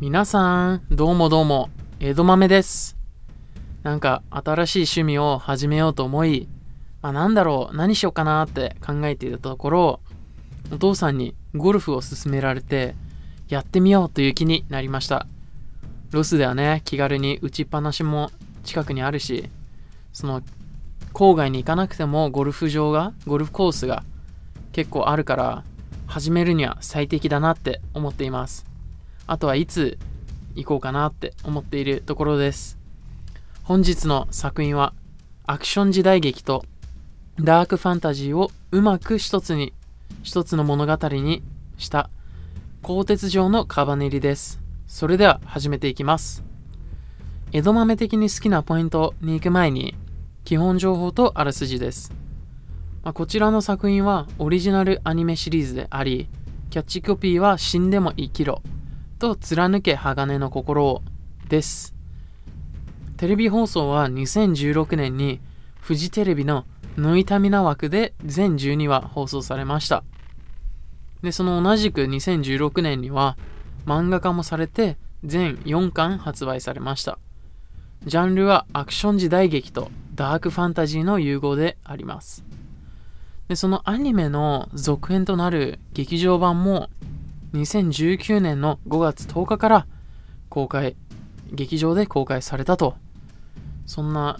皆さん、どうもどうも、江戸豆です。なんか、新しい趣味を始めようと思い、まあ、なんだろう、何しようかなって考えていたところ、お父さんにゴルフを勧められて、やってみようという気になりました。ロスではね、気軽に打ちっぱなしも近くにあるし、その、郊外に行かなくてもゴルフ場が、ゴルフコースが結構あるから、始めるには最適だなって思っています。あとはいつ行こうかなって思っているところです。本日の作品はアクション時代劇とダークファンタジーをうまく一つに、一つの物語にした鋼鉄状のカバネリです。それでは始めていきます。江戸豆的に好きなポイントに行く前に基本情報とあらすじです。まあ、こちらの作品はオリジナルアニメシリーズであり、キャッチコピーは死んでも生きろと貫け鋼の心です。テレビ放送は2016年にフジテレビのノイタミナ枠で全12話放送されました。で、その同じく2016年には漫画化もされて全4巻発売されました。ジャンルはアクション時代劇とダークファンタジーの融合であります。で、そのアニメの続編となる劇場版も2019年の5月10日から公開、劇場で公開されたと、そんな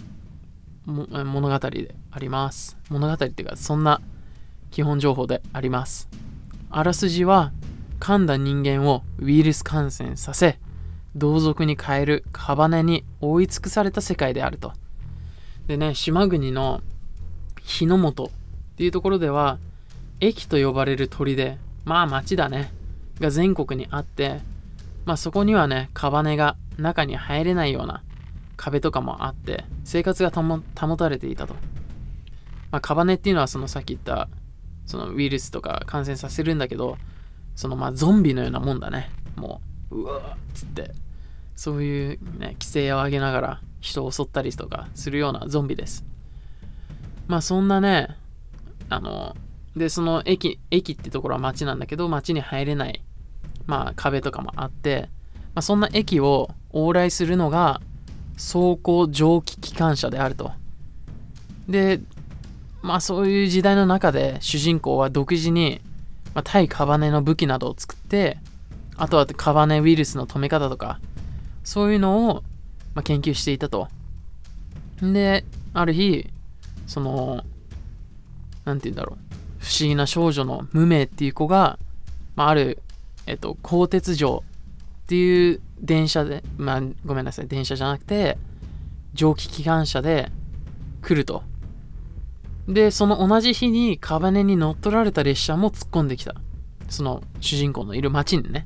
物語であります。物語っていうか、そんな基本情報であります。あらすじは、噛んだ人間をウイルス感染させ、同族に変えるカバネに覆い尽くされた世界であると。でね、島国の日の本っていうところでは、駅と呼ばれる鳥で、まあ町だね。が全国にあって、まあそこにはね、カバネが中に入れないような壁とかもあって、生活が保たれていたと。まあカバネっていうのはそのさっき言った、そのウイルスとか感染させるんだけど、そのまあゾンビのようなもんだね。もう、うわっつって、そういうね、規制を上げながら人を襲ったりとかするようなゾンビです。まあそんなね、あの、で、その駅、駅ってところは街なんだけど、街に入れないまあ、壁とかもあって、まあ、そんな駅を往来するのが走行蒸気機関車であると。で、まあそういう時代の中で主人公は独自に、まあ、対カバネの武器などを作って、あとはカバネウイルスの止め方とか、そういうのを、まあ、研究していたと。で、ある日、その、なんて言うんだろう、不思議な少女の無名っていう子が、まあ、あるえっと、鋼鉄城っていう電車で、まあ、ごめんなさい、電車じゃなくて、蒸気機関車で来ると。で、その同じ日にカバネに乗っ取られた列車も突っ込んできた。その主人公のいる街にね。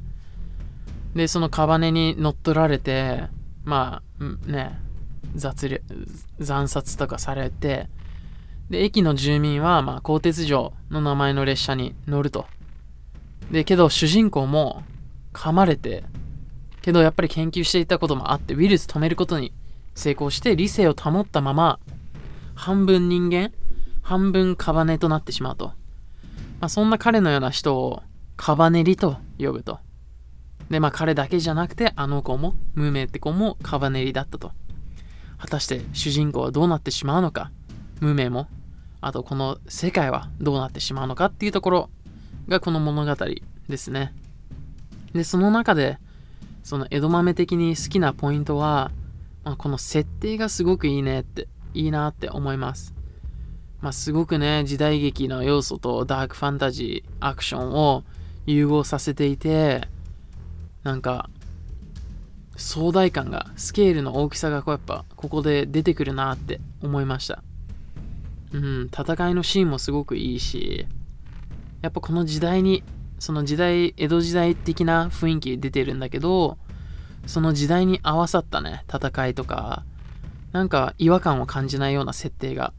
で、そのカバネに乗っ取られて、まあ、ね、雑略惨殺とかされて、で、駅の住民は、まあ、鋼鉄城の名前の列車に乗ると。で、けど主人公も噛まれて、けどやっぱり研究していたこともあって、ウイルス止めることに成功して理性を保ったまま、半分人間、半分カバネとなってしまうと。まあ、そんな彼のような人をカバネリと呼ぶと。で、まあ彼だけじゃなくて、あの子も、無名って子もカバネリだったと。果たして主人公はどうなってしまうのか、無名も、あとこの世界はどうなってしまうのかっていうところがこの物語ですね。で、その中で、その江戸豆的に好きなポイントは、まあ、この設定がすごくいいねって、いいなって思います。まあ、すごくね、時代劇の要素とダークファンタジー、アクションを融合させていて、なんか、壮大感が、スケールの大きさがこうやっぱ、ここで出てくるなって思いました。うん、戦いのシーンもすごくいいし、やっぱこの時代に、その時代、江戸時代的な雰囲気出てるんだけど、その時代に合わさったね、戦いとか、なんか違和感を感じないような設定が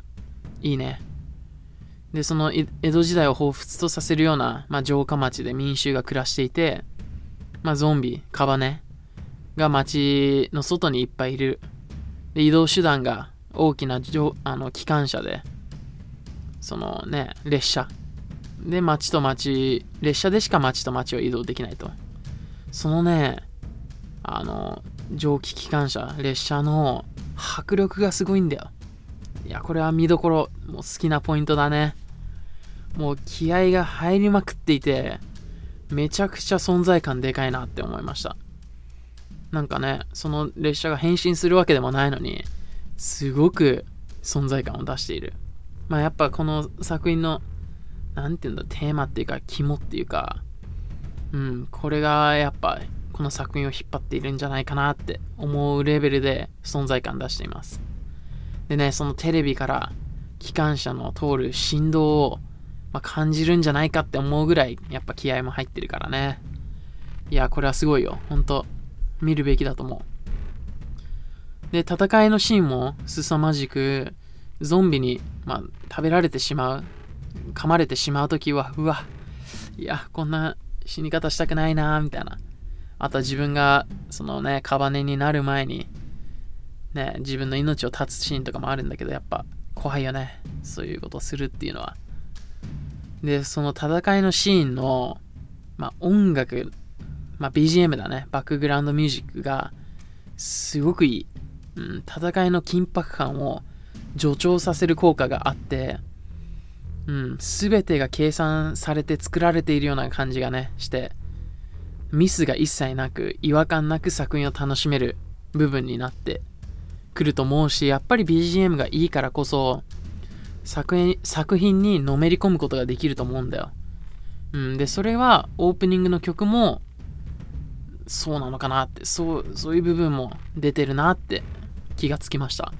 いいね。で、その江戸時代を彷彿とさせるような、まあ、城下町で民衆が暮らしていて、まあ、ゾンビ、カバネが町の外にいっぱいいる。で、移動手段が大きなあの機関車で、そのね、列車。で、町と町、列車でしか町と町を移動できないと。そのね、あの蒸気機関車列車の迫力がすごいんだよ。いやこれは見どころもう好きなポイントだね。もう気合が入りまくっていてめちゃくちゃ存在感でかいなって思いました。なんかねその列車が変身するわけでもないのにすごく存在感を出している。まあやっぱこの作品の何て言うんだテーマっていうか肝っていうかうんこれがやっぱこの作品を引っ張っているんじゃないかなって思うレベルで存在感出しています。でねそのテレビから機関車の通る振動を、まあ、感じるんじゃないかって思うぐらいやっぱ気合も入ってるからね。いやこれはすごいよ。ほんと見るべきだと思う。で戦いのシーンも凄まじくゾンビに、まあ、食べられてしまう。噛まれてしまう時はうわいやこんな死に方したくないなみたいな。あとは自分がそのねカバネになる前にね自分の命を絶つシーンとかもあるんだけどやっぱ怖いよね。そういうことをするっていうのは。でその戦いのシーンの、まあ、音楽、まあ、BGM だね。バックグラウンドミュージックがすごくいい、うん、戦いの緊迫感を助長させる効果があって、うん、全てが計算されて作られているような感じがねしてミスが一切なく違和感なく作品を楽しめる部分になってくると思うしやっぱり BGM がいいからこそ作品作品にのめり込むことができると思うんだよ、うん、でそれはオープニングの曲もそうなのかなってそうそういう部分も出てるなって気がつきました。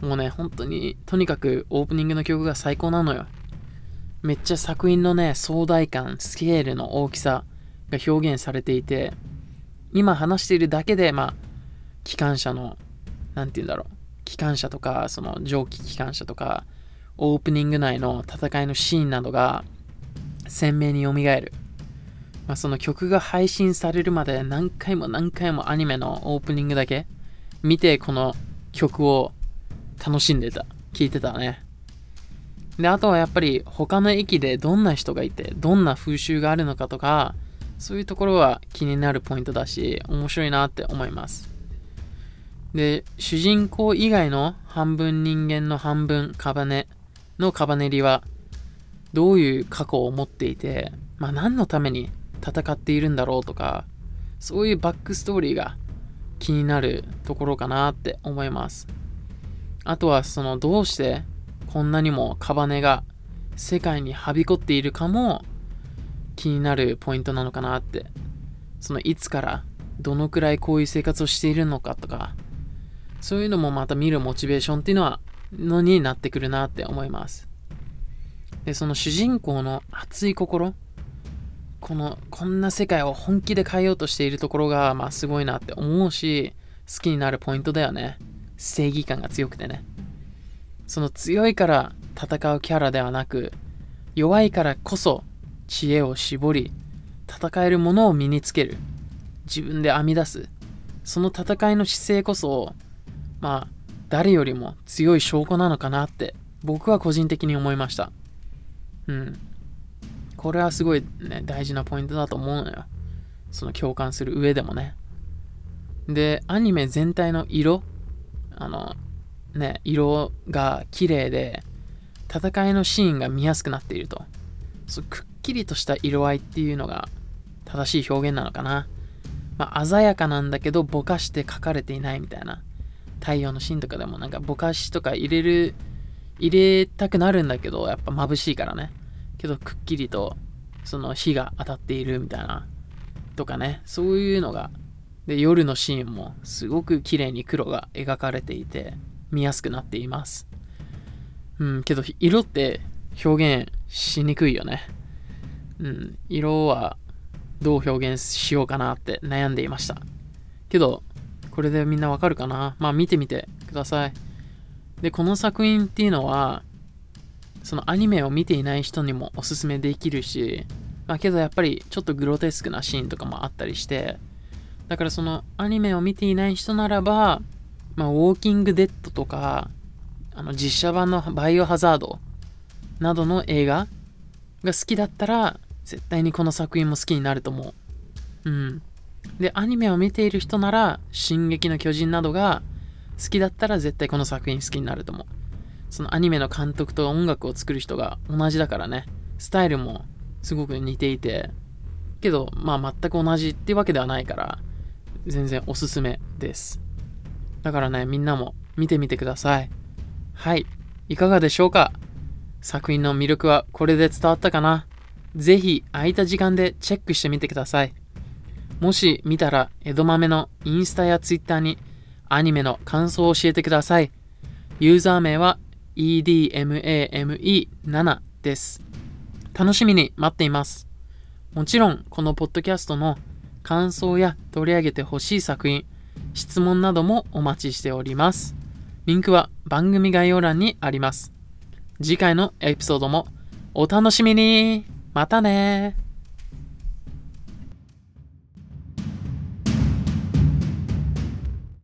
もうね本当にとにかくオープニングの曲が最高なのよ。めっちゃ作品のね壮大感スケールの大きさが表現されていて今話しているだけでまあ機関車の何て言うんだろう。機関車とかその蒸気機関車とかオープニング内の戦いのシーンなどが鮮明によみがえる、まあ、その曲が配信されるまで何回も何回もアニメのオープニングだけ見てこの曲を楽しんでた。聞いてたね。であとはやっぱり他の駅でどんな人がいてどんな風習があるのかとかそういうところは気になるポイントだし、面白いなって思います。で、主人公以外の半分人間の半分カバネのカバネリは、どういう過去を持っていて、まあ何のために戦っているんだろうとか、そういうバックストーリーが気になるところかなって思います。あとはそのどうしてこんなにもカバネが世界にはびこっているかも気になるポイントなのかなって。そのいつからどのくらいこういう生活をしているのかとか、そういうのもまた見るモチベーションっていうのは、のになってくるなって思います。で、その主人公の熱い心、この、こんな世界を本気で変えようとしているところが、まあすごいなって思うし、好きになるポイントだよね。正義感が強くてね。その強いから戦うキャラではなく、弱いからこそ知恵を絞り戦えるものを身につける。自分で編み出す。その戦いの姿勢こそまあ誰よりも強い証拠なのかなって僕は個人的に思いました。うん。これはすごいね大事なポイントだと思うのよ。その共感する上でもね。でアニメ全体の色あのね色が綺麗で戦いのシーンが見やすくなっているとそうくっきりとした色合いっていうのが正しい表現なのかな。まあ、鮮やかなんだけどぼかして描かれていないみたいな。太陽のシーンとかでもなんかぼかしとか入れる、入れたくなるんだけど、やっぱ眩しいからね。けどくっきりとその火が当たっているみたいな。とかね。そういうのが。で、夜のシーンもすごく綺麗に黒が描かれていて、見やすくなっています。うん、けど色って表現しにくいよね。うん、色はどう表現しようかなって悩んでいました。けど、これでみんなわかるかな？まあ見てみてください。で、この作品っていうのは、そのアニメを見ていない人にもおすすめできるし、まあけどやっぱりちょっとグロテスクなシーンとかもあったりして、だからそのアニメを見ていない人ならば、まあウォーキングデッドとか、あの実写版のバイオハザードなどの映画が好きだったら、絶対にこの作品も好きになると思う。うん。で、アニメを見ている人なら、進撃の巨人などが好きだったら絶対この作品好きになると思う。そのアニメの監督と音楽を作る人が同じだからね、スタイルもすごく似ていて、けど、まあ全く同じってわけではないから、全然おすすめです。だからね、みんなも見てみてください。はい。いかがでしょうか？作品の魅力はこれで伝わったかな？ぜひ空いた時間でチェックしてみてください。もし見たら、江戸豆のインスタやツイッターにアニメの感想を教えてください。ユーザー名は edmame7 です。楽しみに待っています。もちろん、このポッドキャストの感想や取り上げてほしい作品、質問などもお待ちしております。リンクは番組概要欄にあります。次回のエピソードもお楽しみにまたね